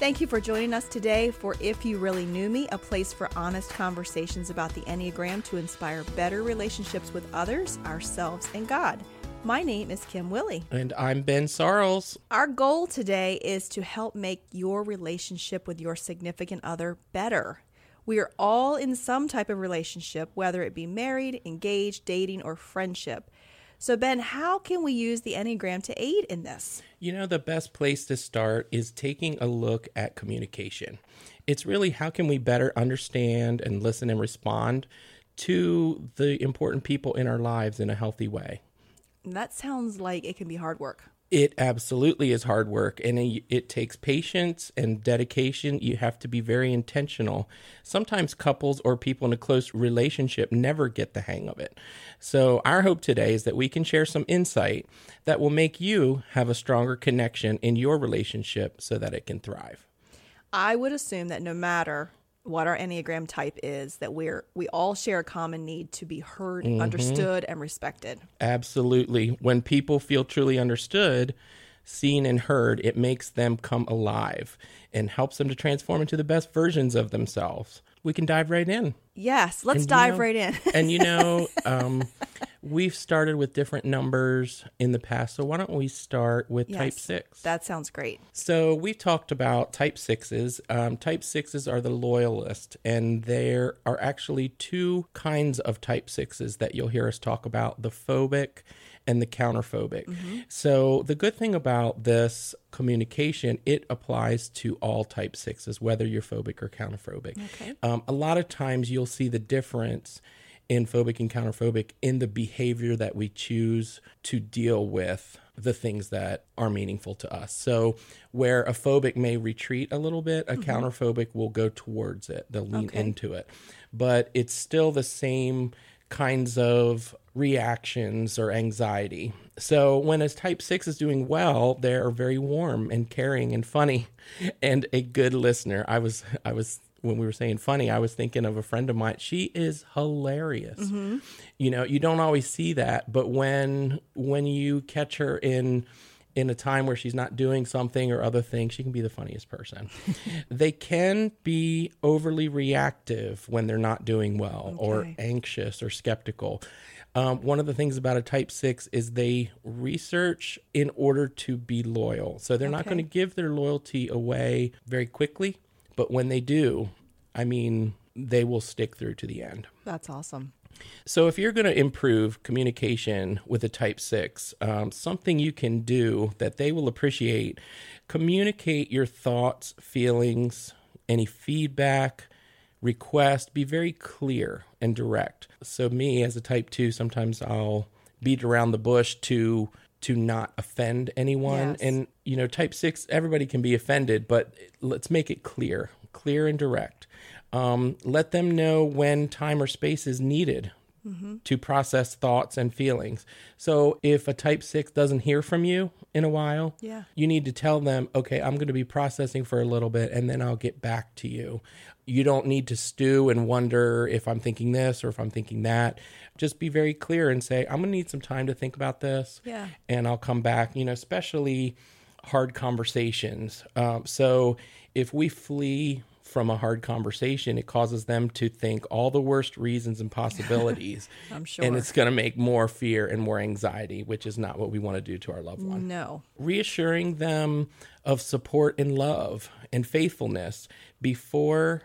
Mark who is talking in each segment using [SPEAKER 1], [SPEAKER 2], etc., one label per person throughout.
[SPEAKER 1] Thank you for joining us today for If You Really Knew Me, a place for honest conversations about the Enneagram to inspire better relationships with others, ourselves, and God. My name is Kim Willie.
[SPEAKER 2] And I'm Ben Sarles.
[SPEAKER 1] Our goal today is to help make your relationship with your significant other better. We are all in some type of relationship, whether it be married, engaged, dating, or friendship. So, Ben, how can we use the Enneagram to aid in this?
[SPEAKER 2] You know, the best place to start is taking a look at communication. It's really how can we better understand and listen and respond to the important people in our lives in a healthy way.
[SPEAKER 1] That sounds like it can be hard work.
[SPEAKER 2] It absolutely is hard work and it, takes patience and dedication. You have to be very intentional. Sometimes couples or people in a close relationship never get the hang of it. So, our hope today is that we can share some insight that will make you have a stronger connection in your relationship so that it can thrive.
[SPEAKER 1] I would assume that no matter what our enneagram type is that we're we all share a common need to be heard mm-hmm. understood and respected.
[SPEAKER 2] Absolutely. When people feel truly understood seen and heard it makes them come alive and helps them to transform into the best versions of themselves. We can dive right in.
[SPEAKER 1] Yes let's and, dive know, right in.
[SPEAKER 2] and you know um, we've started with different numbers in the past. So why don't we start with yes, type six?
[SPEAKER 1] That sounds great.
[SPEAKER 2] So we've talked about type sixes. Um, type sixes are the loyalist, and there are actually two kinds of type sixes that you'll hear us talk about the phobic and the counterphobic. Mm-hmm. So the good thing about this communication, it applies to all type sixes, whether you're phobic or counterphobic. Okay. Um, a lot of times you'll see the difference in phobic and counterphobic in the behavior that we choose to deal with the things that are meaningful to us. So, where a phobic may retreat a little bit, a mm-hmm. counterphobic will go towards it, they'll lean okay. into it. But it's still the same kinds of reactions or anxiety. So, when a type 6 is doing well, they're very warm and caring and funny and a good listener. I was I was when we were saying funny, I was thinking of a friend of mine. She is hilarious. Mm-hmm. You know, you don't always see that, but when when you catch her in in a time where she's not doing something or other things, she can be the funniest person. they can be overly reactive when they're not doing well okay. or anxious or skeptical. Um, one of the things about a type six is they research in order to be loyal. So they're okay. not going to give their loyalty away very quickly. But when they do, I mean, they will stick through to the end.
[SPEAKER 1] That's awesome.
[SPEAKER 2] So, if you're going to improve communication with a type six, um, something you can do that they will appreciate communicate your thoughts, feelings, any feedback, request, be very clear and direct. So, me as a type two, sometimes I'll beat around the bush to to not offend anyone. Yes. And, you know, type six, everybody can be offended, but let's make it clear, clear and direct. Um, let them know when time or space is needed mm-hmm. to process thoughts and feelings. So if a type six doesn't hear from you in a while,
[SPEAKER 1] yeah.
[SPEAKER 2] you need to tell them, okay, I'm going to be processing for a little bit and then I'll get back to you. You don't need to stew and wonder if I'm thinking this or if I'm thinking that just be very clear and say, I'm going to need some time to think about this.
[SPEAKER 1] Yeah.
[SPEAKER 2] And I'll come back, you know, especially hard conversations. Um, so if we flee from a hard conversation, it causes them to think all the worst reasons and possibilities.
[SPEAKER 1] I'm sure.
[SPEAKER 2] And it's going to make more fear and more anxiety, which is not what we want to do to our loved one.
[SPEAKER 1] No.
[SPEAKER 2] Reassuring them of support and love and faithfulness before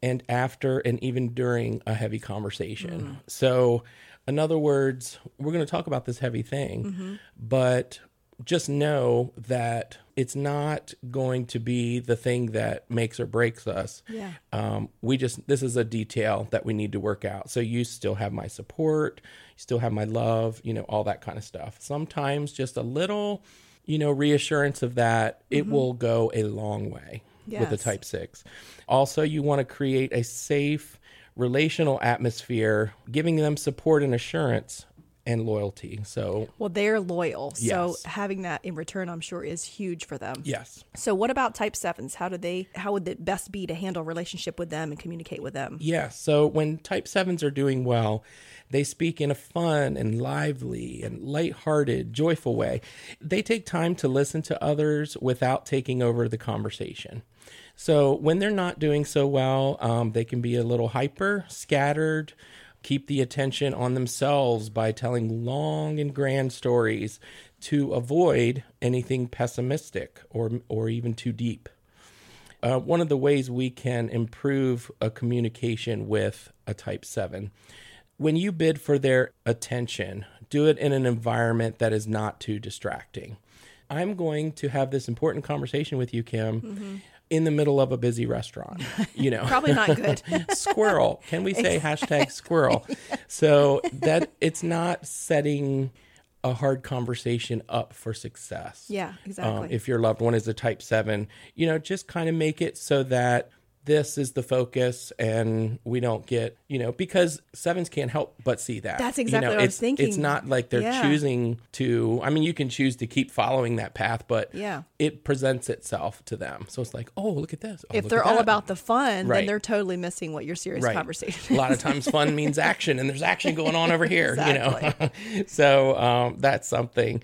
[SPEAKER 2] and after and even during a heavy conversation. Mm. So, in other words, we're going to talk about this heavy thing, mm-hmm. but just know that it's not going to be the thing that makes or breaks us.
[SPEAKER 1] Yeah.
[SPEAKER 2] Um, we just, this is a detail that we need to work out. So you still have my support, you still have my love, you know, all that kind of stuff. Sometimes just a little, you know, reassurance of that, mm-hmm. it will go a long way yes. with the type 6. Also, you want to create a safe relational atmosphere, giving them support and assurance and loyalty. So,
[SPEAKER 1] Well, they're loyal. So having that in return, I'm sure, is huge for them.
[SPEAKER 2] yes.
[SPEAKER 1] So what about type sevens? How do they how would it best be to handle relationship with them and communicate with them?
[SPEAKER 2] Yeah. So when type sevens are doing well, they speak in a fun and lively and lighthearted, joyful way. They take time to listen to others without taking over the conversation. So when they're not doing so well, um, they can be a little hyper, scattered, keep the attention on themselves by telling long and grand stories to avoid anything pessimistic or or even too deep. Uh, one of the ways we can improve a communication with a type 7 when you bid for their attention do it in an environment that is not too distracting i'm going to have this important conversation with you kim in the middle of a busy restaurant you know
[SPEAKER 1] Probably not good.
[SPEAKER 2] squirrel can we say hashtag squirrel so that it's not setting a hard conversation up for success
[SPEAKER 1] yeah, exactly.
[SPEAKER 2] um, if your loved one is a type 7 you know just kind of make it so that this is the focus and we don't get you know because sevens can't help but see that
[SPEAKER 1] That's
[SPEAKER 2] You
[SPEAKER 1] exactly
[SPEAKER 2] know,
[SPEAKER 1] what I was thinking.
[SPEAKER 2] it's not like they're
[SPEAKER 1] Yeah.
[SPEAKER 2] choosing to i mean you can choose to keep following that path but
[SPEAKER 1] Yeah.
[SPEAKER 2] it presents itself to them so it's like oh look at this Oh,
[SPEAKER 1] if they're all
[SPEAKER 2] that.
[SPEAKER 1] about the fun, then they're totally missing what your serious
[SPEAKER 2] Right.
[SPEAKER 1] conversation
[SPEAKER 2] a lot of times fun means action and there's action going on over here you know so um, that's something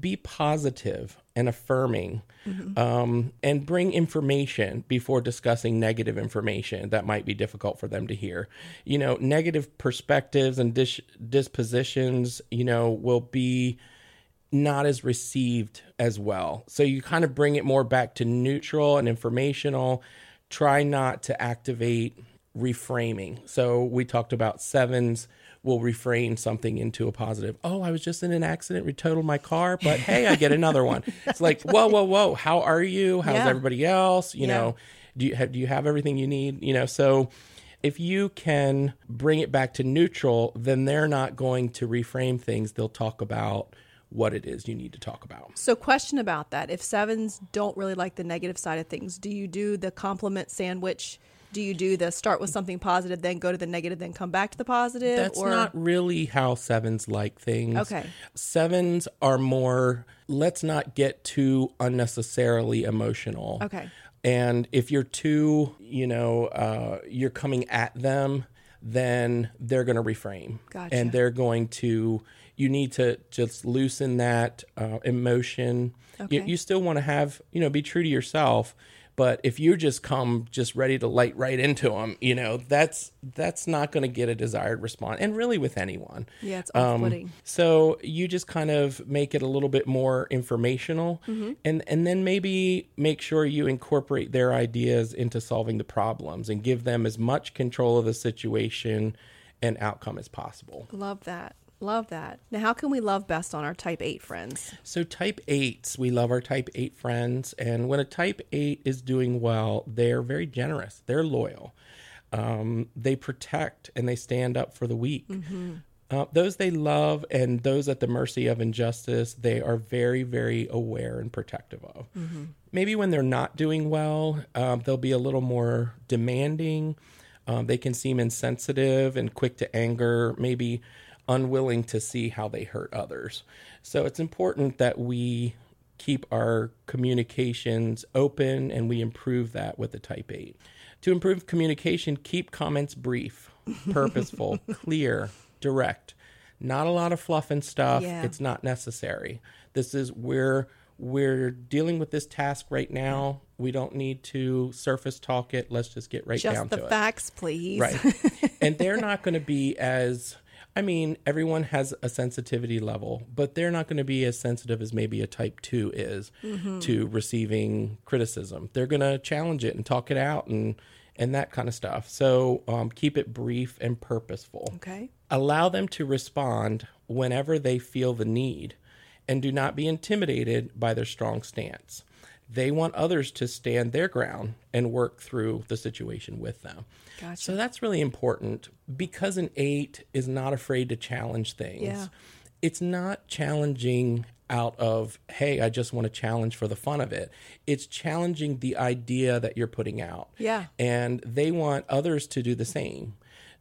[SPEAKER 2] be positive and affirming
[SPEAKER 1] Mm-hmm.
[SPEAKER 2] um, and bring information before discussing negative information that might be difficult for them to hear you know negative perspectives and dis- dispositions you know will be not as received as well. So you kind of bring it more back to neutral and informational. Try not to activate reframing. So we talked about sevens will reframe something into a positive. Oh, I was just in an accident, retotaled my car, but hey, I get another one. It's like, whoa, whoa, whoa. How are you? How's
[SPEAKER 1] Yeah.
[SPEAKER 2] everybody else? You
[SPEAKER 1] Yeah.
[SPEAKER 2] know, do you have do you have everything you need? You know, so if you can bring it back to neutral, then they're not going to reframe things. They'll talk about what it is you need to talk about.
[SPEAKER 1] So, question about that: If sevens don't really like the negative side of things, do you do the compliment sandwich? Do you do the start with something positive, then go to the negative, then come back to the positive?
[SPEAKER 2] That's
[SPEAKER 1] or
[SPEAKER 2] not really how sevens like things.
[SPEAKER 1] Okay.
[SPEAKER 2] Sevens are more, let's not get too unnecessarily emotional.
[SPEAKER 1] okay.
[SPEAKER 2] And if you're too, you know, uh, you're coming at them, then they're going to reframe.
[SPEAKER 1] Gotcha.
[SPEAKER 2] And they're going to, you need to just loosen that uh, emotion. You,
[SPEAKER 1] Okay.
[SPEAKER 2] you still want to have, you know, be true to yourself. But if you just come just ready to light right into them, you know, that's that's not going to get a desired response. And really with anyone.
[SPEAKER 1] Yeah, it's
[SPEAKER 2] Um,
[SPEAKER 1] off-putting.
[SPEAKER 2] So you just kind of make it a little bit more informational,
[SPEAKER 1] Mm-hmm.
[SPEAKER 2] and and then maybe make sure you incorporate their ideas into solving the problems and give them as much control of the situation and outcome as possible.
[SPEAKER 1] Love that. Love that. Now, how can we love best on our type eight friends?
[SPEAKER 2] So type eights, we love our type eight friends, and when a type eight is doing well, they're very generous. They're loyal. Um, they protect and they stand up for the weak. Uh, those they love and those at the mercy of injustice, they are very, very aware and protective of. Maybe when they're not doing well, um, they'll be a little more demanding. Um, they can seem insensitive and quick to anger, maybe unwilling to see how they hurt others. So it's important that we keep our communications open and we improve that with the type 8. To improve communication, keep comments brief, purposeful, clear, direct. Not a lot of fluff and stuff.
[SPEAKER 1] Yeah.
[SPEAKER 2] It's not necessary. This is we're we're dealing with this task right now. We don't need to surface talk it. Let's just get right down
[SPEAKER 1] Just the
[SPEAKER 2] to it.
[SPEAKER 1] the facts, please.
[SPEAKER 2] Right. and they're not going to be as, I mean, everyone has a sensitivity level, but they're not going to be as sensitive as maybe a type two is to receiving criticism. They're going to challenge it and talk it out and, and that kind of stuff. So um, keep it brief and purposeful.
[SPEAKER 1] Okay.
[SPEAKER 2] Allow them to respond whenever they feel the need and do not be intimidated by their strong stance. They want others to stand their ground and work through the situation with them.
[SPEAKER 1] Gotcha.
[SPEAKER 2] So that's really important because an eight is not afraid to challenge things.
[SPEAKER 1] Yeah.
[SPEAKER 2] It's not challenging out of, hey, I just want to challenge for the fun of it. It's challenging the idea that you're putting out.
[SPEAKER 1] Yeah.
[SPEAKER 2] And they want others to do the same.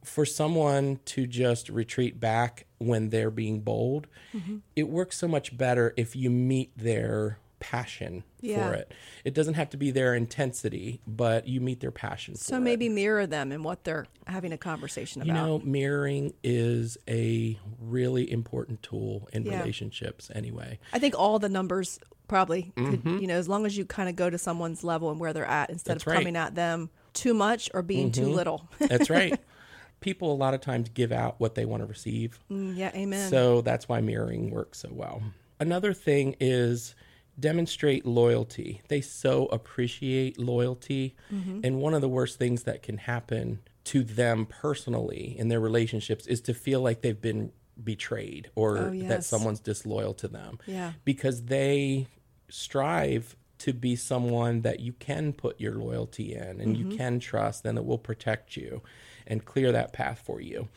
[SPEAKER 2] for someone to just retreat back when they're being bold,
[SPEAKER 1] Mm-hmm.
[SPEAKER 2] it works so much better if you meet their passion
[SPEAKER 1] Yeah.
[SPEAKER 2] for it. It doesn't have to be their intensity, but you meet their passion
[SPEAKER 1] So
[SPEAKER 2] for it.
[SPEAKER 1] maybe mirror them in what they're having a conversation about.
[SPEAKER 2] You know, mirroring is a really important tool in
[SPEAKER 1] Yeah.
[SPEAKER 2] relationships anyway.
[SPEAKER 1] I think all the numbers probably, could, you know, as long as you kind of go to someone's level and where they're at instead
[SPEAKER 2] Mm-hmm. That's
[SPEAKER 1] of
[SPEAKER 2] right. Mm-hmm.
[SPEAKER 1] coming at them too much or being too little.
[SPEAKER 2] That's right. People a lot of times give out what they want to receive.
[SPEAKER 1] Mm, yeah, amen.
[SPEAKER 2] So that's why mirroring works so well. Another thing is demonstrate loyalty. They so appreciate loyalty.
[SPEAKER 1] Mm-hmm.
[SPEAKER 2] And one of the worst things that can happen to them personally in their relationships is to feel like they've been betrayed or
[SPEAKER 1] Oh,
[SPEAKER 2] that someone's disloyal to them.
[SPEAKER 1] Yeah.
[SPEAKER 2] Because they strive to be someone that you can put your loyalty in and
[SPEAKER 1] Mm-hmm.
[SPEAKER 2] you can trust and it will protect you and clear that path for you.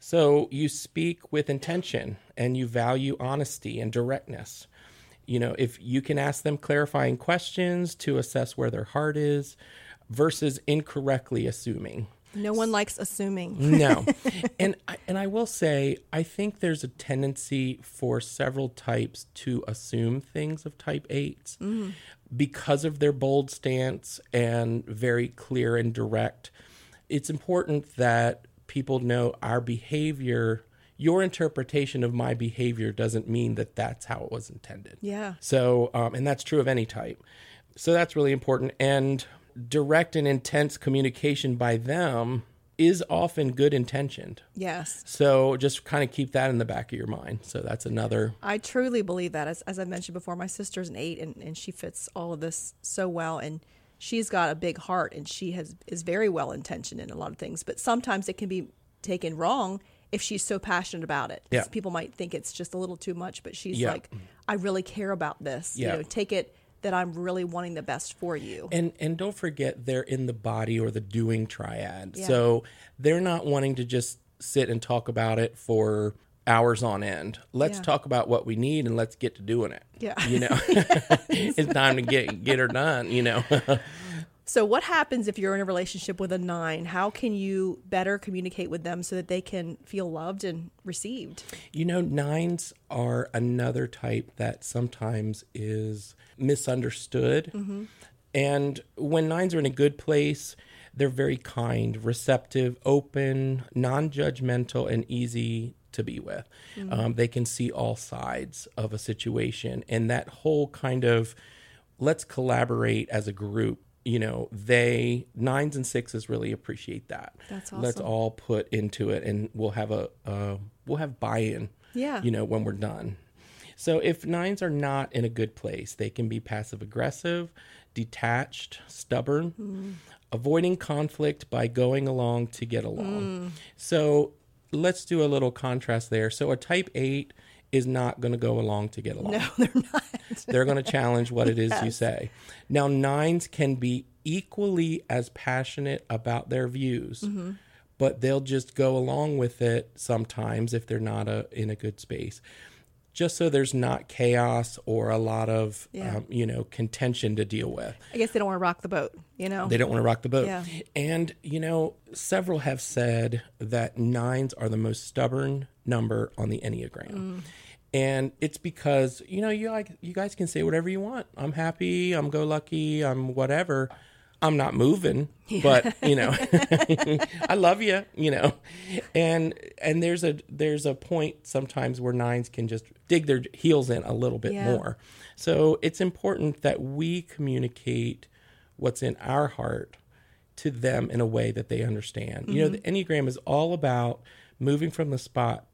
[SPEAKER 2] So you speak with intention and you value honesty and directness. You know, if you can ask them clarifying questions to assess where their heart is versus incorrectly assuming.
[SPEAKER 1] no one likes assuming.
[SPEAKER 2] No. and I, and I will say I think there's a tendency for several types to assume things of type 8s mm-hmm. because of their bold stance and very clear and direct. It's important that people know our behavior your interpretation of my behavior doesn't mean that that's how it was intended.
[SPEAKER 1] Yeah.
[SPEAKER 2] So, um, and that's true of any type. So that's really important. And direct and intense communication by them is often good intentioned.
[SPEAKER 1] Yes.
[SPEAKER 2] So just kind of keep that in the back of your mind. So that's another.
[SPEAKER 1] I truly believe that. As, as I mentioned before, my sister's an eight and, and she fits all of this so well. And she's got a big heart and she has is very well intentioned in a lot of things. But sometimes it can be taken wrong if she's so passionate about it.
[SPEAKER 2] Yeah.
[SPEAKER 1] People might think it's just a little too much, but she's
[SPEAKER 2] Yeah.
[SPEAKER 1] like, I really care about this.
[SPEAKER 2] Yeah.
[SPEAKER 1] You know, take it that I'm really wanting the best for you.
[SPEAKER 2] And and don't forget they're in the body or the doing triad.
[SPEAKER 1] Yeah.
[SPEAKER 2] So they're not wanting to just sit and talk about it for hours on end. Let's
[SPEAKER 1] Yeah.
[SPEAKER 2] talk about what we need and let's get to doing it.
[SPEAKER 1] Yeah.
[SPEAKER 2] You know. it's time to get get her done, you know.
[SPEAKER 1] So, what happens if you're in a relationship with a nine? How can you better communicate with them so that they can feel loved and received?
[SPEAKER 2] You know, nines are another type that sometimes is misunderstood. And when nines are in a good place, they're very kind, receptive, open, non judgmental, and easy to be with. Um, they can see all sides of a situation. And that whole kind of let's collaborate as a group. You know, they nines and sixes really appreciate that.
[SPEAKER 1] That's awesome.
[SPEAKER 2] Let's all put into it, and we'll have a uh, we'll have buy-in.
[SPEAKER 1] Yeah.
[SPEAKER 2] You know, when we're done. So if nines are not in a good place, they can be passive aggressive, detached, stubborn,
[SPEAKER 1] Mm.
[SPEAKER 2] avoiding conflict by going along to get along. So let's do a little contrast there. So a type eight is not going to go along to get along.
[SPEAKER 1] No, they're not.
[SPEAKER 2] They're going to challenge what it is you say. Now, nines can be equally as passionate about their views,
[SPEAKER 1] Mm-hmm.
[SPEAKER 2] but they'll just go along with it sometimes if they're not a, in a good space. Just so there's not chaos or a lot of,
[SPEAKER 1] Yeah.
[SPEAKER 2] um, you know, contention to deal with.
[SPEAKER 1] I guess they don't want to rock the boat, you know?
[SPEAKER 2] They don't want to rock the boat.
[SPEAKER 1] Yeah.
[SPEAKER 2] And, you know, several have said that nines are the most stubborn number on the Enneagram.
[SPEAKER 1] Mm.
[SPEAKER 2] And it's because, you know, you like you guys can say whatever you want. I'm happy, I'm go lucky, I'm whatever. I'm not moving, but you know, I love you, you know. And and there's a there's a point sometimes where nines can just dig their heels in a little bit
[SPEAKER 1] Yeah.
[SPEAKER 2] more. So it's important that we communicate what's in our heart to them in a way that they understand. You know, mm-hmm. the Enneagram is all about moving from the spot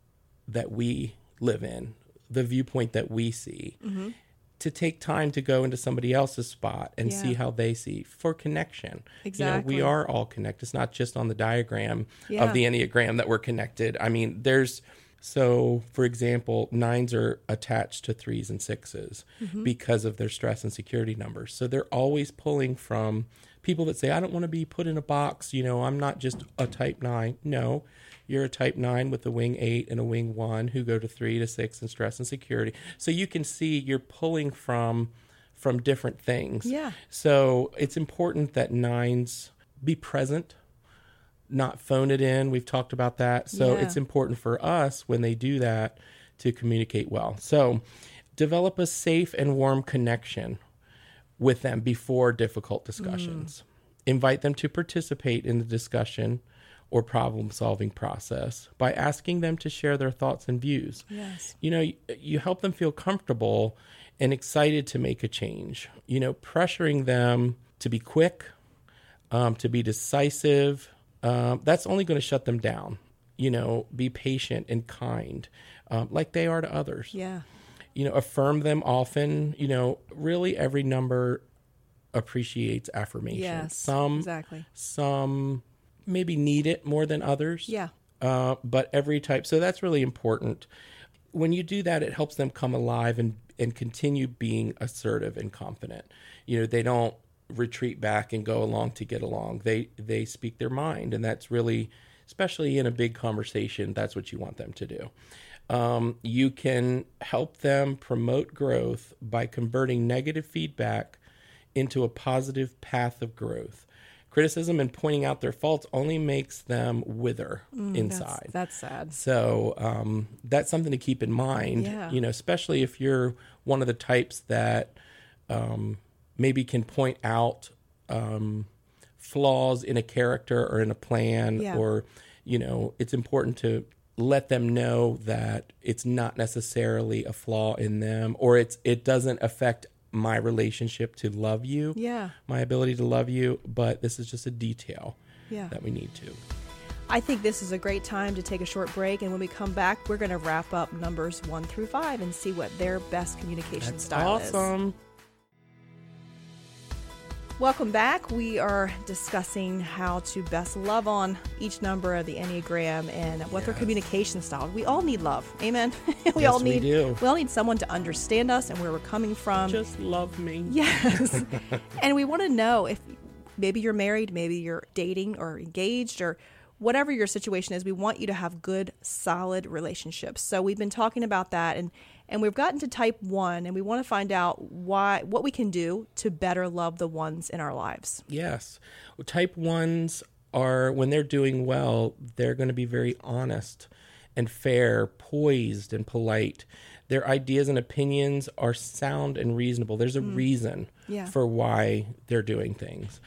[SPEAKER 2] that we live in, the viewpoint that we see, mm-hmm. To take time to go into somebody else's spot and
[SPEAKER 1] Yeah.
[SPEAKER 2] see how they see for connection. You
[SPEAKER 1] Exactly.
[SPEAKER 2] know, we are all connected. It's not just on the diagram
[SPEAKER 1] Yeah.
[SPEAKER 2] of the Enneagram that we're connected. I mean, there's so, for example, nines are attached to threes and 6s mm-hmm. because of their stress and security numbers. So they're always pulling from people that say, I don't want to be put in a box. You know, I'm not just a type nine. No, you're a type nine with a wing eight and a wing one who go to three to six in stress and security. So you can see you're pulling from from different things.
[SPEAKER 1] Yeah.
[SPEAKER 2] So it's important that nines be present not phone it in. We've talked about that. So
[SPEAKER 1] Yeah.
[SPEAKER 2] it's important for us when they do that to communicate well. So develop a safe and warm connection with them before difficult discussions. Mm. Invite them to participate in the discussion or problem solving process by asking them to share their thoughts and views.
[SPEAKER 1] Yes.
[SPEAKER 2] You know, you, you help them feel comfortable and excited to make a change. You know, pressuring them to be quick, um, to be decisive, um, that's only going to shut them down. You know, be patient and kind, um, like they are to others
[SPEAKER 1] Yeah.
[SPEAKER 2] you know affirm them often you know really every number appreciates affirmation
[SPEAKER 1] Yes.
[SPEAKER 2] some
[SPEAKER 1] exactly.
[SPEAKER 2] some maybe need it more than others.
[SPEAKER 1] Yeah.
[SPEAKER 2] uh, but every type so that's really important. When you do that it helps them come alive and and continue being assertive and confident. You know they don't retreat back and go along to get along. They they speak their mind and that's really especially in a big conversation that's what you want them to do. Um, you can help them promote growth by converting negative feedback into a positive path of growth criticism and pointing out their faults only makes them wither inside
[SPEAKER 1] That's, that's sad.
[SPEAKER 2] so um, that's something to keep in mind.
[SPEAKER 1] Yeah.
[SPEAKER 2] You know, especially if you're one of the types that um, maybe can point out um, flaws in a character or in a plan,
[SPEAKER 1] Yeah.
[SPEAKER 2] or you know, it's important to let them know that it's not necessarily a flaw in them, or it's it doesn't affect my relationship to love you,
[SPEAKER 1] Yeah.
[SPEAKER 2] my ability to love you, but this is just a detail
[SPEAKER 1] Yeah.
[SPEAKER 2] that we need to.
[SPEAKER 1] I think this is a great time to take a short break, and when we come back, we're going to wrap up numbers one through five and see what their best communication style is.
[SPEAKER 2] awesome.
[SPEAKER 1] Welcome back. We are discussing how to best love on each number of the Enneagram and what their communication style. We all need love. Amen. we
[SPEAKER 2] Yes,
[SPEAKER 1] all
[SPEAKER 2] we do.
[SPEAKER 1] we all need someone to understand us and where we're coming from.
[SPEAKER 2] Just love me.
[SPEAKER 1] Yes. and we want to know if maybe you're married, maybe you're dating or engaged or whatever your situation is, we want you to have good, solid relationships. So we've been talking about that and and we've gotten to type 1 and we want to find out why what we can do to better love the ones in our lives.
[SPEAKER 2] Yes. Well, type ones are, when they're doing well, they're going to be very honest and fair, poised and polite. Their ideas and opinions are sound and reasonable. There's a mm. reason
[SPEAKER 1] Yeah.
[SPEAKER 2] for why they're doing things.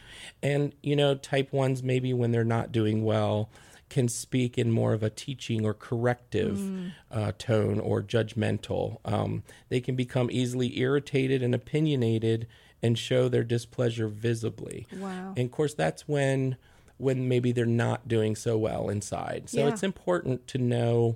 [SPEAKER 2] And, you know, type ones, maybe when they're not doing well, can speak in more of a teaching or corrective uh, tone or judgmental. Um, they can become easily irritated and opinionated and show their displeasure visibly.
[SPEAKER 1] Wow.
[SPEAKER 2] And of course, that's when when maybe they're not doing so well inside. So
[SPEAKER 1] Yeah.
[SPEAKER 2] it's important to know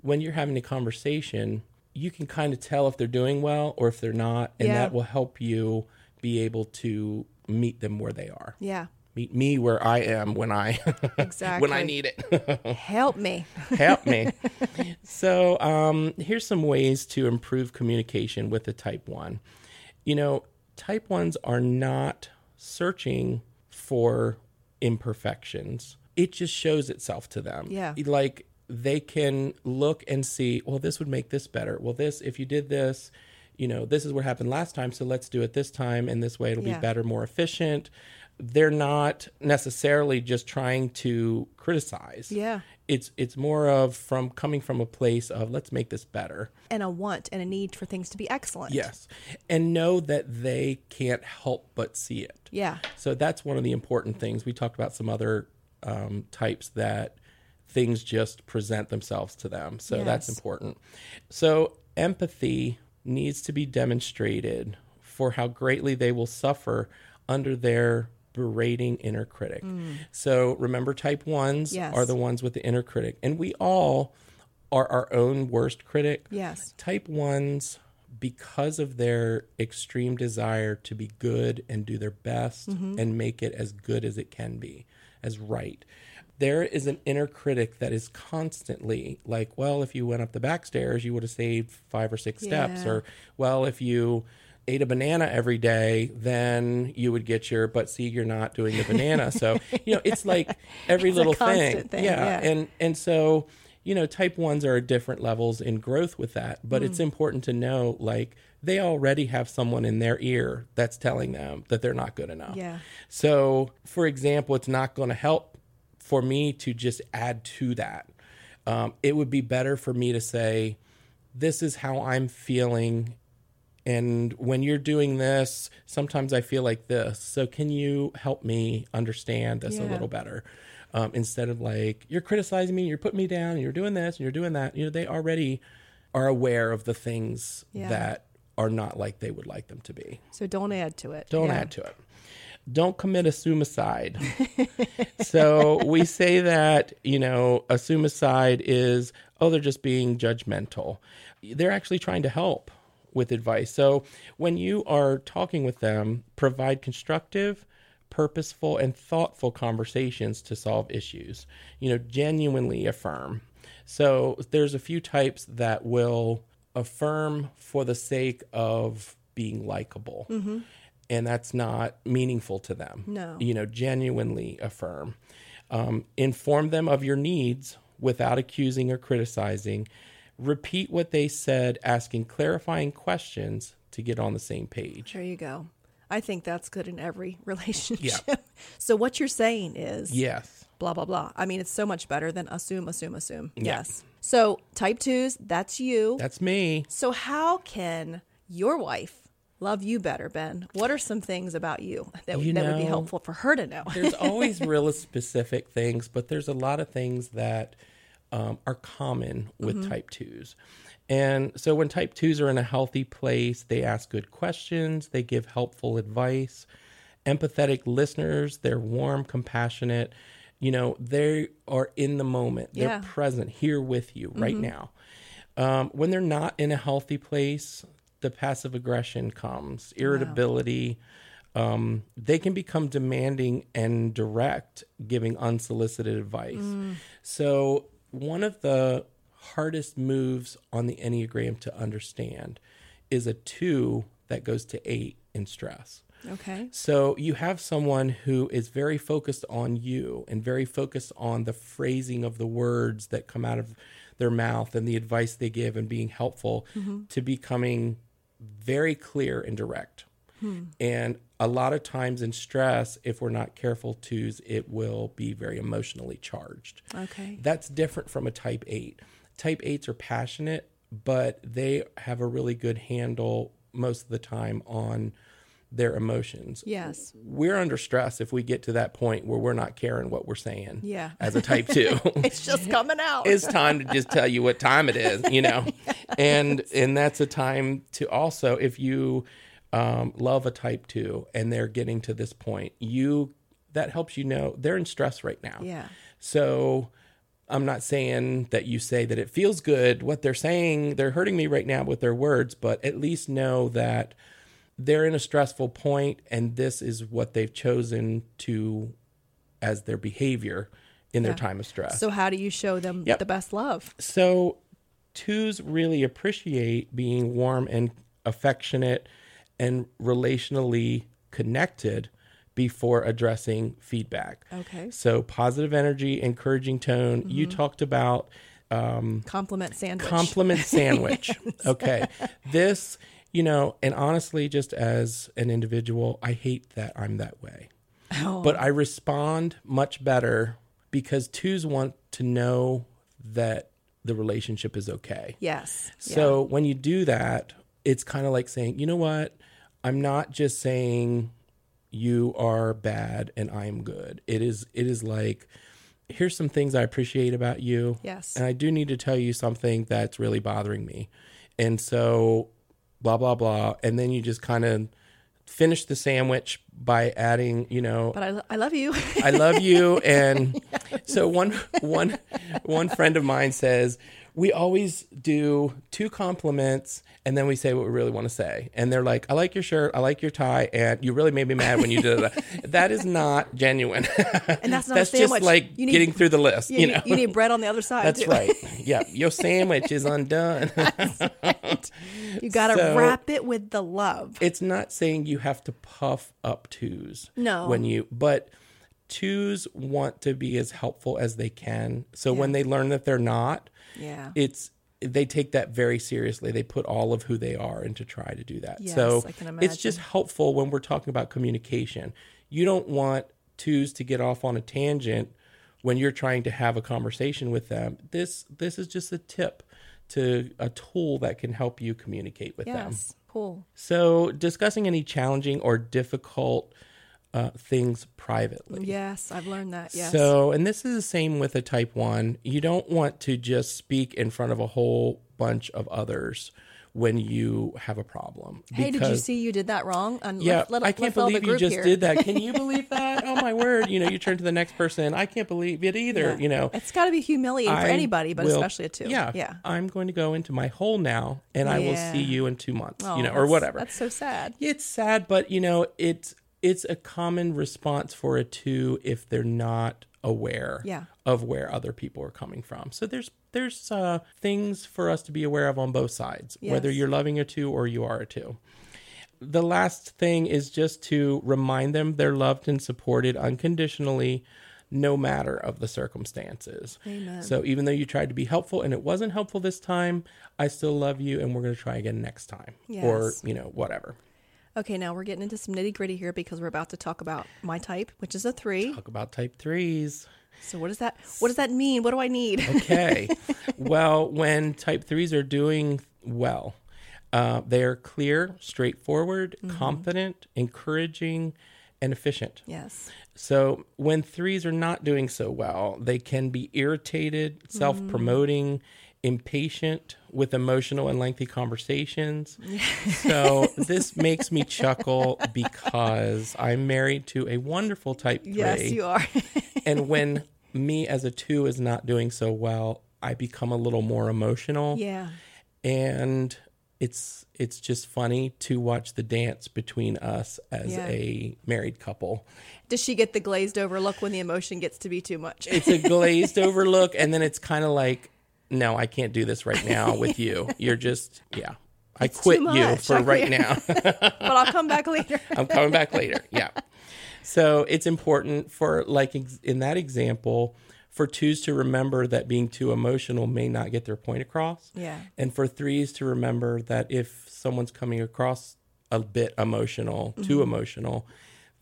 [SPEAKER 2] when you're having a conversation, you can kind of tell if they're doing well or if they're not, and
[SPEAKER 1] Yeah.
[SPEAKER 2] that will help you be able to meet them where they are.
[SPEAKER 1] Yeah.
[SPEAKER 2] Meet me where I am when I
[SPEAKER 1] Exactly.
[SPEAKER 2] when I need it.
[SPEAKER 1] Help me.
[SPEAKER 2] Help me. so, um, here's some ways to improve communication with the type one. You know, type ones are not searching for imperfections, it just shows itself to them.
[SPEAKER 1] Yeah.
[SPEAKER 2] Like they can look and see, well, this would make this better. Well, this, if you did this, you know, this is what happened last time, so let's do it this time, and this way it'll
[SPEAKER 1] Yeah.
[SPEAKER 2] be better, more efficient. They're not necessarily just trying to criticize.
[SPEAKER 1] Yeah.
[SPEAKER 2] it's it's more of from coming from a place of let's make this better.
[SPEAKER 1] And a want and a need for things to be excellent.
[SPEAKER 2] yes. And know that they can't help but see it.
[SPEAKER 1] Yeah.
[SPEAKER 2] so that's one of the important things. We talked about some other um, types that things just present themselves to them. So that's important. So empathy needs to be demonstrated for how greatly they will suffer under their berating inner critic so remember type ones
[SPEAKER 1] Mm. Yes.
[SPEAKER 2] are the ones with the inner critic and we all are our own worst critic
[SPEAKER 1] Yes.
[SPEAKER 2] type ones because of their extreme desire to be good and do their best
[SPEAKER 1] Mm-hmm.
[SPEAKER 2] and make it as good as it can be as right there is an inner critic that is constantly like well if you went up the back stairs you would have saved five or six steps or well if you ate a banana every day then you would get your but see you're not doing the banana so you know it's like every
[SPEAKER 1] It's
[SPEAKER 2] little thing.
[SPEAKER 1] thing,
[SPEAKER 2] yeah
[SPEAKER 1] yeah.
[SPEAKER 2] and and so you know type ones are at different levels in growth with that but
[SPEAKER 1] Mm.
[SPEAKER 2] it's important to know like they already have someone in their ear that's telling them that they're not good enough
[SPEAKER 1] Yeah.
[SPEAKER 2] so for example it's not going to help for me to just add to that. Um, it would be better for me to say, This is how I'm feeling. And when you're doing this, sometimes I feel like this. So, can you help me understand this a little better? Um, instead of like, you're criticizing me, you're putting me down, and you're doing this, and you're doing that. You know, they already are aware of the things
[SPEAKER 1] Yeah.
[SPEAKER 2] that are not like they would like them to be.
[SPEAKER 1] So don't add to it.
[SPEAKER 2] Don't
[SPEAKER 1] Yeah.
[SPEAKER 2] add to it. Don't commit a suicide. so we say that, you know, a suicide is, oh, they're just being judgmental. They're actually trying to help with advice. So when you are talking with them, provide constructive, purposeful, and thoughtful conversations to solve issues. You know, genuinely affirm. So there's a few types that will affirm for the sake of being likable. And that's not meaningful to them.
[SPEAKER 1] No.
[SPEAKER 2] You know, genuinely affirm. Um, inform them of your needs without accusing or criticizing. Repeat what they said, asking clarifying questions to get on the same page.
[SPEAKER 1] There you go. I think that's good in every relationship. Yeah. so what you're saying is
[SPEAKER 2] Yes.
[SPEAKER 1] blah blah blah. I mean, it's so much better than assume, assume, assume.
[SPEAKER 2] Yeah.
[SPEAKER 1] Yes. So type twos, that's you.
[SPEAKER 2] That's me.
[SPEAKER 1] so how can your wife love you better, Ben? What are some things about you that,
[SPEAKER 2] You
[SPEAKER 1] that would be helpful for her to know?
[SPEAKER 2] there's always real specific things, but there's a lot of things that um, are common with type twos. And so when type twos are in a healthy place, they ask good questions, they give helpful advice, empathetic listeners, they're warm, compassionate. You know, they are in the moment, they're present here with you right now. Um, when they're not in a healthy place, the passive aggression comes, irritability. Um, they can become demanding and direct, giving unsolicited advice. So, one of the hardest moves on the Enneagram to understand is a two that goes to eight in stress.
[SPEAKER 1] Okay.
[SPEAKER 2] So you have someone who is very focused on you and very focused on the phrasing of the words that come out of their mouth and the advice they give and being helpful mm-hmm. to becoming very clear and direct. Hmm. And a lot of times in stress, if we're not careful twos, it will be very emotionally charged.
[SPEAKER 1] Okay.
[SPEAKER 2] That's different from a type 8. Type 8s are passionate, but they have a really good handle most of the time on their emotions.
[SPEAKER 1] Yes.
[SPEAKER 2] We're under stress if we get to that point where we're not caring what we're saying
[SPEAKER 1] Yeah.
[SPEAKER 2] as a type 2.
[SPEAKER 1] It's just coming out.
[SPEAKER 2] it's time to just tell you what time it is, you know. And and that's a time to also if you um, love a type 2 and they're getting to this point, you that helps you know they're in stress right now.
[SPEAKER 1] yeah.
[SPEAKER 2] So I'm not saying that you say that it feels good what they're saying, they're hurting me right now with their words, but at least know that they're in a stressful point and this is what they've chosen to as their behavior in their
[SPEAKER 1] Yeah.
[SPEAKER 2] time of stress.
[SPEAKER 1] So how do you show them
[SPEAKER 2] Yep.
[SPEAKER 1] the best love?
[SPEAKER 2] So twos really appreciate being warm and affectionate and relationally connected before addressing feedback.
[SPEAKER 1] Okay.
[SPEAKER 2] So positive energy, encouraging tone. You mm-hmm. talked about um,
[SPEAKER 1] Compliment sandwich.
[SPEAKER 2] compliment sandwich. Okay. This, you know, and honestly, just as an individual, I hate that I'm that way.
[SPEAKER 1] Oh.
[SPEAKER 2] But I respond much better because twos want to know that the relationship is okay.
[SPEAKER 1] yes. Yeah.
[SPEAKER 2] So when you do that, it's kind of like saying, you know what? I'm not just saying you are bad and I'm good. It is it is like here's some things I appreciate about you.
[SPEAKER 1] Yes.
[SPEAKER 2] And I do need to tell you something that's really bothering me. And so blah blah blah and then you just kind of finish the sandwich by adding, you know,
[SPEAKER 1] but I, I love you.
[SPEAKER 2] I love you. And so one one one friend of mine says we always do two compliments and then we say what we really want to say. And they're like, I like your shirt, I like your tie, and you really made me mad when you did that. that is not genuine.
[SPEAKER 1] And that's not
[SPEAKER 2] That's
[SPEAKER 1] a sandwich.
[SPEAKER 2] just like
[SPEAKER 1] need,
[SPEAKER 2] getting through the list.
[SPEAKER 1] you,
[SPEAKER 2] You
[SPEAKER 1] need,
[SPEAKER 2] know.
[SPEAKER 1] you need bread on the other side.
[SPEAKER 2] That's
[SPEAKER 1] too.
[SPEAKER 2] right. Yeah, your sandwich is undone.
[SPEAKER 1] You got to
[SPEAKER 2] So-
[SPEAKER 1] wrap it with the love.
[SPEAKER 2] it's not saying you have to puff up twos.
[SPEAKER 1] No.
[SPEAKER 2] When you, but twos want to be as helpful as they can. So when they learn that they're not,
[SPEAKER 1] Yeah.
[SPEAKER 2] it's they take that very seriously. They put all of who they are into try to do that.
[SPEAKER 1] Yes,
[SPEAKER 2] so it's just helpful when we're talking about communication. You don't want twos to get off on a tangent when you're trying to have a conversation with them, this this is just a tip to a tool that can help you communicate with them.
[SPEAKER 1] Yes. Cool.
[SPEAKER 2] So, discussing any challenging or difficult uh, things privately.
[SPEAKER 1] Yes, I've learned that. Yes.
[SPEAKER 2] So, and this is the same with a type one. You don't want to just speak in front of a whole bunch of others when you have a problem.
[SPEAKER 1] hey, did you see you did that wrong? And
[SPEAKER 2] Yeah,
[SPEAKER 1] let- let-
[SPEAKER 2] I can't believe you just
[SPEAKER 1] here.
[SPEAKER 2] did that. Can you believe that? Oh my word! You know, you turn to the next person. I can't believe it either.
[SPEAKER 1] Yeah.
[SPEAKER 2] You know,
[SPEAKER 1] It's got to be humiliating for anybody, but
[SPEAKER 2] will-
[SPEAKER 1] especially a two.
[SPEAKER 2] Yeah,
[SPEAKER 1] Yeah.
[SPEAKER 2] I'm going to go into my hole now, and I will see you in two months.
[SPEAKER 1] Oh,
[SPEAKER 2] you know, or whatever.
[SPEAKER 1] That's so sad.
[SPEAKER 2] It's sad, but you know, it's it's a common response for a two if they're not aware
[SPEAKER 1] Yeah.
[SPEAKER 2] of where other people are coming from. So there's there's uh, things for us to be aware of on both sides, whether you're loving a two or you are a two. The last thing is just to remind them they're loved and supported unconditionally, no matter of the circumstances.
[SPEAKER 1] Amen.
[SPEAKER 2] So even though you tried to be helpful and it wasn't helpful this time, I still love you and we're going to try again next time, or you know whatever.
[SPEAKER 1] Okay, now we're getting into some nitty gritty here because we're about to talk about my type, which is a three.
[SPEAKER 2] Talk about type threes.
[SPEAKER 1] So what does that what does that mean? What do I need?
[SPEAKER 2] Okay. well, when type threes are doing well, uh, they are clear, straightforward, confident, encouraging, and efficient.
[SPEAKER 1] yes.
[SPEAKER 2] So when threes are not doing so well, they can be irritated, self promoting, impatient with emotional and lengthy conversations. so this makes me chuckle because I'm married to a wonderful type three.
[SPEAKER 1] Yes, you are.
[SPEAKER 2] and when me as a two is not doing so well, I become a little more emotional.
[SPEAKER 1] yeah.
[SPEAKER 2] And it's it's just funny to watch the dance between us as
[SPEAKER 1] Yeah.
[SPEAKER 2] a married couple.
[SPEAKER 1] Does she get the glazed over look when the emotion gets to be too much?
[SPEAKER 2] It's a glazed over look, and then it's kind of like, no, I can't do this right now with you. You're just, yeah, I quit you for
[SPEAKER 1] I
[SPEAKER 2] right
[SPEAKER 1] quit.
[SPEAKER 2] now.
[SPEAKER 1] but I'll come back later.
[SPEAKER 2] I'm coming back later. Yeah. So it's important for, like, in that example, for twos to remember that being too emotional may not get their point across.
[SPEAKER 1] Yeah.
[SPEAKER 2] And for threes to remember that if someone's coming across a bit emotional,
[SPEAKER 1] Mm-hmm.
[SPEAKER 2] too emotional,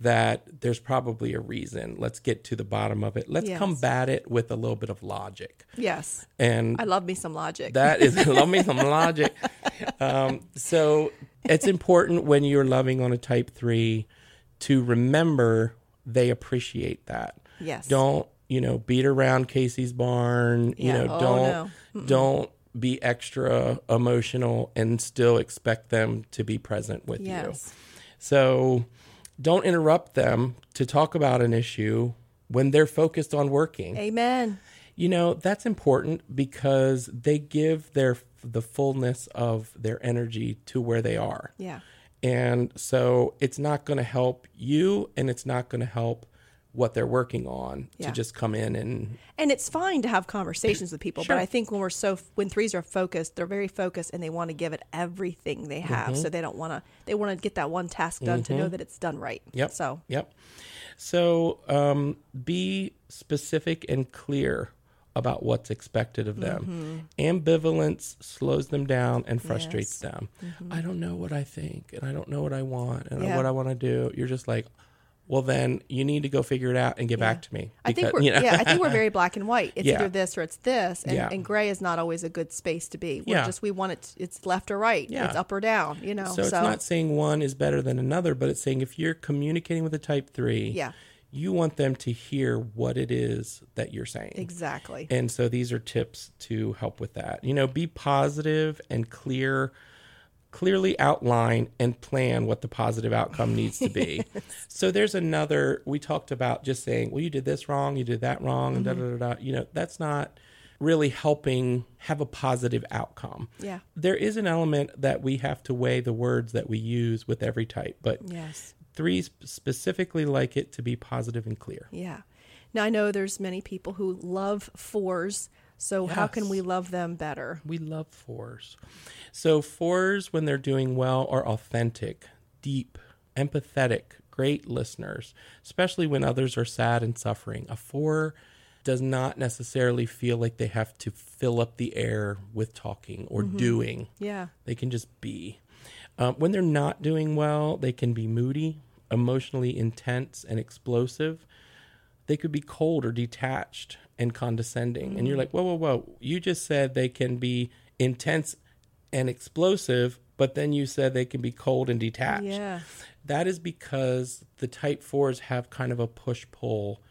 [SPEAKER 2] that there's probably a reason. Let's get to the bottom of it. Let's
[SPEAKER 1] Yes.
[SPEAKER 2] combat it with a little bit of logic.
[SPEAKER 1] Yes.
[SPEAKER 2] And
[SPEAKER 1] I love me some logic.
[SPEAKER 2] that is love me some logic. Um, so it's important when you're loving on a type three to remember they appreciate that.
[SPEAKER 1] yes.
[SPEAKER 2] Don't you know beat around Casey's barn. You know
[SPEAKER 1] Oh,
[SPEAKER 2] don't
[SPEAKER 1] no.
[SPEAKER 2] don't be extra emotional and still expect them to be present with you.
[SPEAKER 1] Yes.
[SPEAKER 2] So don't interrupt them to talk about an issue when they're focused on working.
[SPEAKER 1] Amen.
[SPEAKER 2] You know, that's important because they give their the fullness of their energy to where they are.
[SPEAKER 1] Yeah.
[SPEAKER 2] And so it's not going to help you and it's not going to help what they're working on
[SPEAKER 1] Yeah.
[SPEAKER 2] to just come in and
[SPEAKER 1] And it's fine to have conversations with people,
[SPEAKER 2] Sure.
[SPEAKER 1] but I think when we're so when threes are focused, they're very focused and they want to give it everything they have.
[SPEAKER 2] Mm-hmm.
[SPEAKER 1] So they don't want to they want to get that one task done to know that it's done right.
[SPEAKER 2] Yep.
[SPEAKER 1] So
[SPEAKER 2] Yep. So um, be specific and clear about what's expected of them. Ambivalence slows them down and frustrates
[SPEAKER 1] Yes.
[SPEAKER 2] them. I don't know what I think, and I don't know what I want, and
[SPEAKER 1] Yeah.
[SPEAKER 2] what I want to do. You're just like, well, then you need to go figure it out and get back to me.
[SPEAKER 1] I think we're
[SPEAKER 2] you know?
[SPEAKER 1] yeah, I think we're very black and white. It's
[SPEAKER 2] Yeah.
[SPEAKER 1] either this or it's this, and,
[SPEAKER 2] Yeah.
[SPEAKER 1] and gray is not always a good space to be. We're
[SPEAKER 2] Yeah.
[SPEAKER 1] just we want it. It's left or right.
[SPEAKER 2] Yeah.
[SPEAKER 1] It's up or down. You know.
[SPEAKER 2] So it's not saying one is better than another, but it's saying if you're communicating with a type three,
[SPEAKER 1] Yeah.
[SPEAKER 2] you want them to hear what it is that you're saying.
[SPEAKER 1] exactly.
[SPEAKER 2] And so these are tips to help with that. You know, be positive and clear, clearly outline and plan what the positive outcome needs to be. so there's another, we talked about just saying, well, you did this wrong, you did that wrong, and da mm-hmm. da da da. You know, that's not really helping have a positive outcome.
[SPEAKER 1] Yeah.
[SPEAKER 2] There is an element that we have to weigh the words that we use with every type, but
[SPEAKER 1] yes.
[SPEAKER 2] threes specifically like it to be positive and clear.
[SPEAKER 1] Yeah. Now I know there's many people who love fours. So how can we love them better?
[SPEAKER 2] We love fours. So, fours, when they're doing well, are authentic, deep, empathetic, great listeners, especially when others are sad and suffering. A four does not necessarily feel like they have to fill up the air with talking or doing,
[SPEAKER 1] Yeah.
[SPEAKER 2] they can just be. Um, when they're not doing well, they can be moody, emotionally intense, and explosive. they could be cold or detached and condescending. And you're like, whoa, whoa, whoa. You just said they can be intense and explosive, but then you said they can be cold and detached.
[SPEAKER 1] Yeah.
[SPEAKER 2] That is because the type fours have kind of a push pull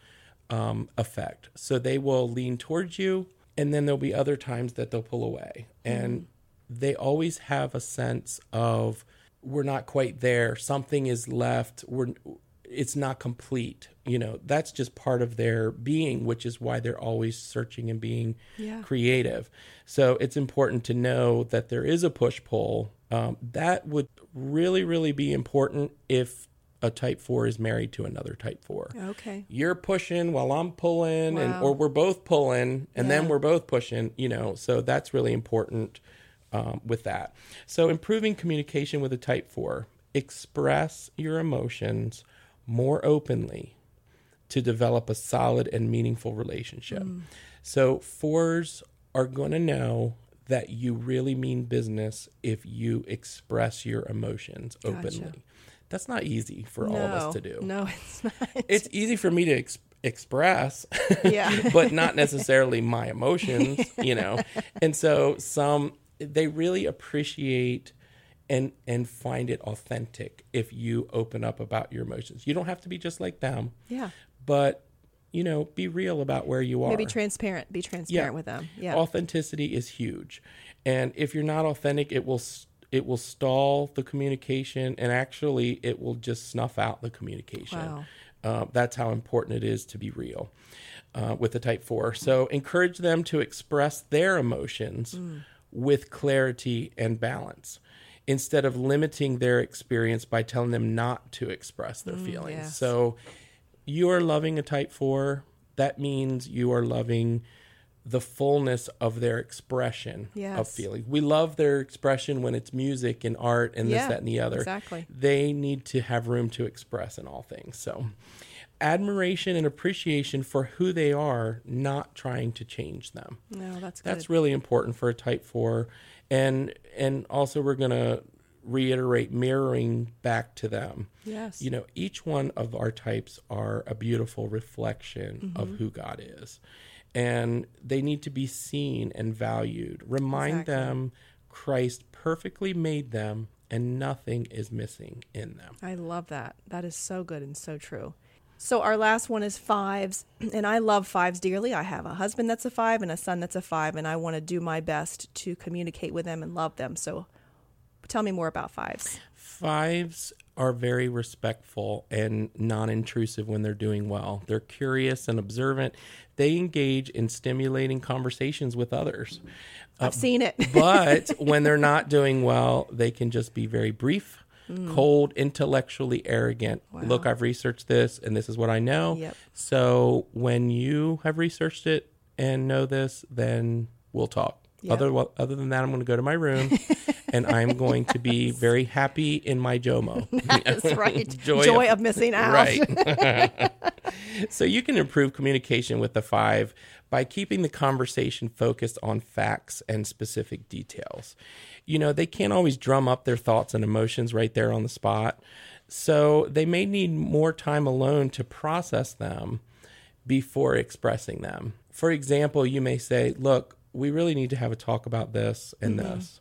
[SPEAKER 2] um, effect. So they will lean towards you, and then there'll be other times that they'll pull away. And they always have a sense of we're not quite there. Something is left. We're it's not complete. You know, that's just part of their being, which is why they're always searching and being
[SPEAKER 1] Yeah.
[SPEAKER 2] creative. So it's important to know that there is a push pull. Um, that would really, really be important if a type four is married to another type four.
[SPEAKER 1] Okay.
[SPEAKER 2] You're pushing while I'm pulling, and or we're both pulling, and then we're both pushing. You know, so that's really important um, with that. So improving communication with a type four, express your emotions more openly to develop a solid and meaningful relationship.
[SPEAKER 1] Mm.
[SPEAKER 2] So fours are going to know that you really mean business if you express your emotions
[SPEAKER 1] Gotcha.
[SPEAKER 2] openly. That's not easy for all of us to do.
[SPEAKER 1] No, it's not.
[SPEAKER 2] It's easy for me to ex- express,
[SPEAKER 1] Yeah.
[SPEAKER 2] but not necessarily my emotions, you know. And so some they really appreciate and and find it authentic if you open up about your emotions. You don't have to be just like them,
[SPEAKER 1] yeah.
[SPEAKER 2] but you know, be real about where you are.
[SPEAKER 1] Maybe transparent. Be transparent with them. Yeah.
[SPEAKER 2] Authenticity is huge. And if you're not authentic, it will it will stall the communication and actually it will just snuff out the communication.
[SPEAKER 1] Wow.
[SPEAKER 2] Uh, that's how important it is to be real uh, with the type 4. So encourage them to express their emotions
[SPEAKER 1] Mm.
[SPEAKER 2] with clarity and balance instead of limiting their experience by telling them not to express their feelings.
[SPEAKER 1] Mm, yes.
[SPEAKER 2] So you are loving a type 4, that means you are loving the fullness of their expression of feeling. We love their expression when it's music and art and this,
[SPEAKER 1] Yeah,
[SPEAKER 2] that, and the other.
[SPEAKER 1] exactly.
[SPEAKER 2] They need to have room to express in all things. So, admiration and appreciation for who they are, not trying to change them.
[SPEAKER 1] no, that's good.
[SPEAKER 2] That's really important for a type four, and and also we're gonna reiterate mirroring back to them.
[SPEAKER 1] yes.
[SPEAKER 2] You know, each one of our types are a beautiful reflection of
[SPEAKER 1] Mm-hmm.
[SPEAKER 2] who God is. And they need to be seen and valued. Remind
[SPEAKER 1] Exactly.
[SPEAKER 2] them Christ perfectly made them and nothing is missing in them.
[SPEAKER 1] I love that. That is so good and so true. So our last one is fives, and I love fives dearly. I have a husband that's a five and a son that's a five, and I want to do my best to communicate with them and love them. So tell me more about fives.
[SPEAKER 2] Fives are very respectful and non intrusive when they're doing well. They're curious and observant. They engage in stimulating conversations with others.
[SPEAKER 1] I've uh, seen it.
[SPEAKER 2] but when they're not doing well, they can just be very brief, Mm. cold, intellectually arrogant. Look, I've researched this and this is what I know.
[SPEAKER 1] Yep.
[SPEAKER 2] So when you have researched it and know this, then we'll talk.
[SPEAKER 1] Yep.
[SPEAKER 2] Other other than that, I'm going to go to my room and I'm going to be very happy in my Jomo.
[SPEAKER 1] That's right.
[SPEAKER 2] Joy
[SPEAKER 1] Joy,
[SPEAKER 2] of-
[SPEAKER 1] of, missing out.
[SPEAKER 2] Right. so you can improve communication with the five by keeping the conversation focused on facts and specific details. You know, they can't always drum up their thoughts and emotions right there on the spot. So they may need more time alone to process them before expressing them. For example, you may say, Look, we really need to have a talk about this and mm-hmm. this.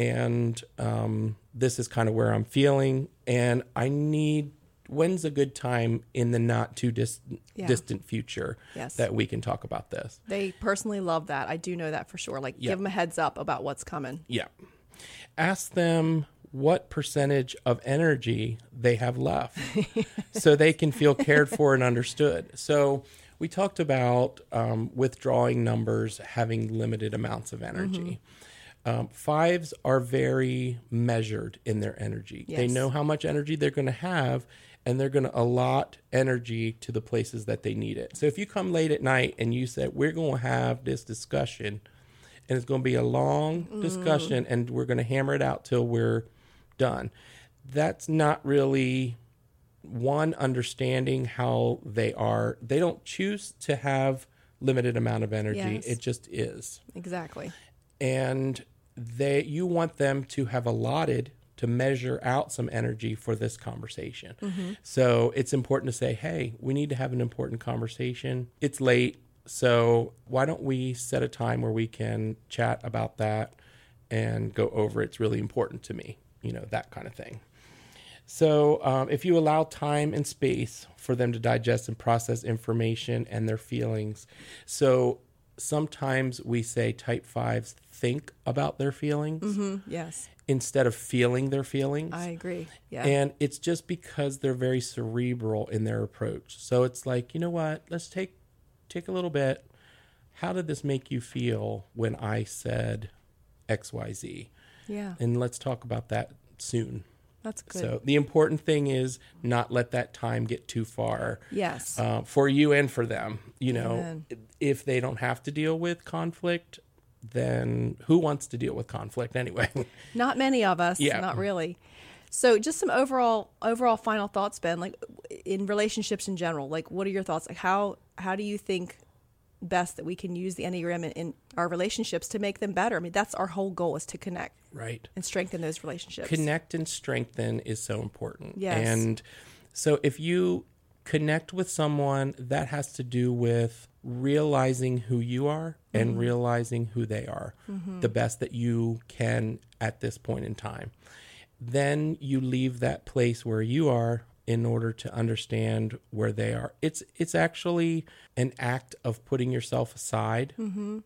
[SPEAKER 2] And um, this is kind of where I'm feeling. And I need, when's a good time in the not too dis-
[SPEAKER 1] Yeah.
[SPEAKER 2] distant future
[SPEAKER 1] Yes.
[SPEAKER 2] that we can talk about this?
[SPEAKER 1] They personally love that. I do know that for sure. Like,
[SPEAKER 2] Yeah.
[SPEAKER 1] give them a heads up about what's coming.
[SPEAKER 2] Yeah. Ask them what percentage of energy they have left so they can feel cared for and understood. So, we talked about um, withdrawing numbers having limited amounts of energy. Um, fives are very measured in their energy. They know how much energy they're going to have, and they're going to allot energy to the places that they need it. So if you come late at night and you said, We're going to have this discussion, and it's going to be a long discussion, and we're going to hammer it out till we're done, that's not really one understanding how they are. They don't choose to have limited amount of energy.
[SPEAKER 1] Yes.
[SPEAKER 2] It just is
[SPEAKER 1] Exactly.
[SPEAKER 2] and they you want them to have allotted to measure out some energy for this conversation. So it's important to say, hey, we need to have an important conversation. It's late. So why don't we set a time where we can chat about that and go over it's really important to me, you know, that kind of thing. So, um, if you allow time and space for them to digest and process information and their feelings, so sometimes we say type fives think about their feelings
[SPEAKER 1] Mm, yes,
[SPEAKER 2] instead of feeling their feelings.
[SPEAKER 1] I agree. Yeah.
[SPEAKER 2] And it's just because they're very cerebral in their approach. So it's like, you know what? Let's take take a little bit. How did this make you feel when I said XYZ?
[SPEAKER 1] yeah.
[SPEAKER 2] And let's talk about that soon.
[SPEAKER 1] That's good.
[SPEAKER 2] So the important thing is not let that time get too far
[SPEAKER 1] yes.
[SPEAKER 2] uh, for you and for them. You know,
[SPEAKER 1] Amen.
[SPEAKER 2] if they don't have to deal with conflict, then who wants to deal with conflict anyway?
[SPEAKER 1] Not many of us.
[SPEAKER 2] Yeah.
[SPEAKER 1] Not really. So, just some overall overall final thoughts, Ben. Like in relationships in general, like what are your thoughts? Like how how do you think best that we can use the enneagram in, in our relationships to make them better? I mean, that's our whole goal is to connect
[SPEAKER 2] right.
[SPEAKER 1] and strengthen those relationships.
[SPEAKER 2] Connect and strengthen is so important.
[SPEAKER 1] Yes.
[SPEAKER 2] And so if you connect with someone, that has to do with realizing who you are and mm-hmm. realizing who they are, mm-hmm. the best that you can at this point in time. Then you leave that place where you are in order to understand where they are. It's it's actually an act of putting yourself aside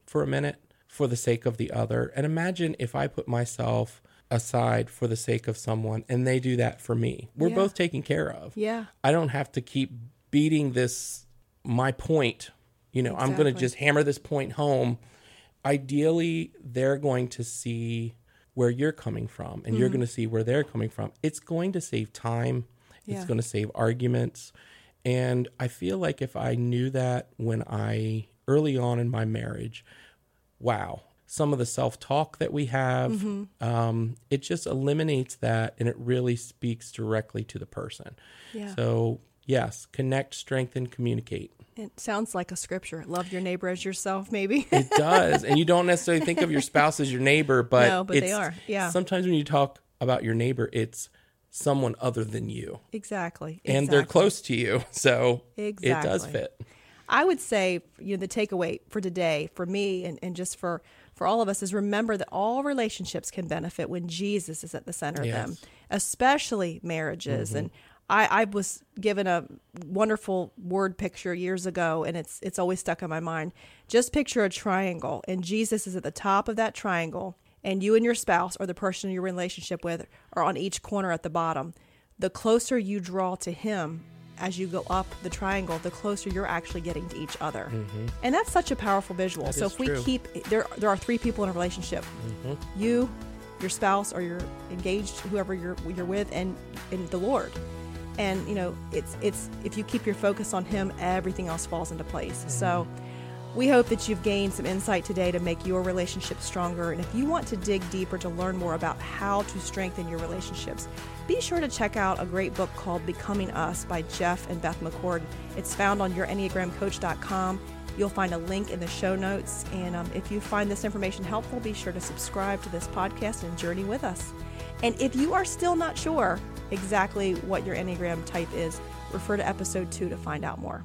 [SPEAKER 2] for a minute for the sake of the other. And imagine if I put myself aside for the sake of someone and they do that for me. We're
[SPEAKER 1] Yeah.
[SPEAKER 2] both taken care of.
[SPEAKER 1] yeah.
[SPEAKER 2] I don't have to keep beating this my point. You know, I'm going to just hammer this point home. Ideally, they're going to see where you're coming from and
[SPEAKER 1] Mm-hmm.
[SPEAKER 2] you're going to see where they're coming from. It's going to save time. It's
[SPEAKER 1] Yeah.
[SPEAKER 2] going to save arguments. And I feel like if I knew that when I early on in my marriage, wow, some of the self talk that we have,
[SPEAKER 1] Mm-hmm.
[SPEAKER 2] um, it just eliminates that and it really speaks directly to the person.
[SPEAKER 1] Yeah.
[SPEAKER 2] So, yes, connect, strengthen, communicate.
[SPEAKER 1] It sounds like a scripture. Love your neighbor as yourself, maybe.
[SPEAKER 2] It does. and you don't necessarily think of your spouse as your neighbor, but,
[SPEAKER 1] No, but they are. Yeah.
[SPEAKER 2] Sometimes when you talk about your neighbor, it's someone other than you.
[SPEAKER 1] exactly.
[SPEAKER 2] And they're close to you. So it does
[SPEAKER 1] Exactly.
[SPEAKER 2] fit.
[SPEAKER 1] I would say, you know, the takeaway for today, for me, and, and just for for all of us, is remember that all relationships can benefit when Jesus is at the center of them,
[SPEAKER 2] Yes. Mm-hmm.
[SPEAKER 1] especially marriages. And I, I was given a wonderful word picture years ago, and it's it's always stuck in my mind. Just picture a triangle, and Jesus is at the top of that triangle, and you and your spouse or the person you're in a relationship with are on each corner at the bottom. The closer you draw to Him, as you go up the triangle, the closer you're actually getting to each other. Mm-hmm. And that's such a powerful visual. so
[SPEAKER 2] is
[SPEAKER 1] if we
[SPEAKER 2] true.
[SPEAKER 1] keep there there are three people in a relationship. Mm-hmm. You, your spouse or your engaged whoever you're you're with and and the Lord. And you know, it's it's if you keep your focus on him, everything else falls into place. So mm-hmm. We hope that you've gained some insight today to make your relationship stronger. And if you want to dig deeper to learn more about how to strengthen your relationships, be sure to check out a great book called Becoming Us by Jeff and Beth McCord. It's found on yourenneagramcoach.com. You'll find a link in the show notes. And um, if you find this information helpful, be sure to subscribe to this podcast and journey with us. And if you are still not sure exactly what your Enneagram type is, refer to episode two to find out more.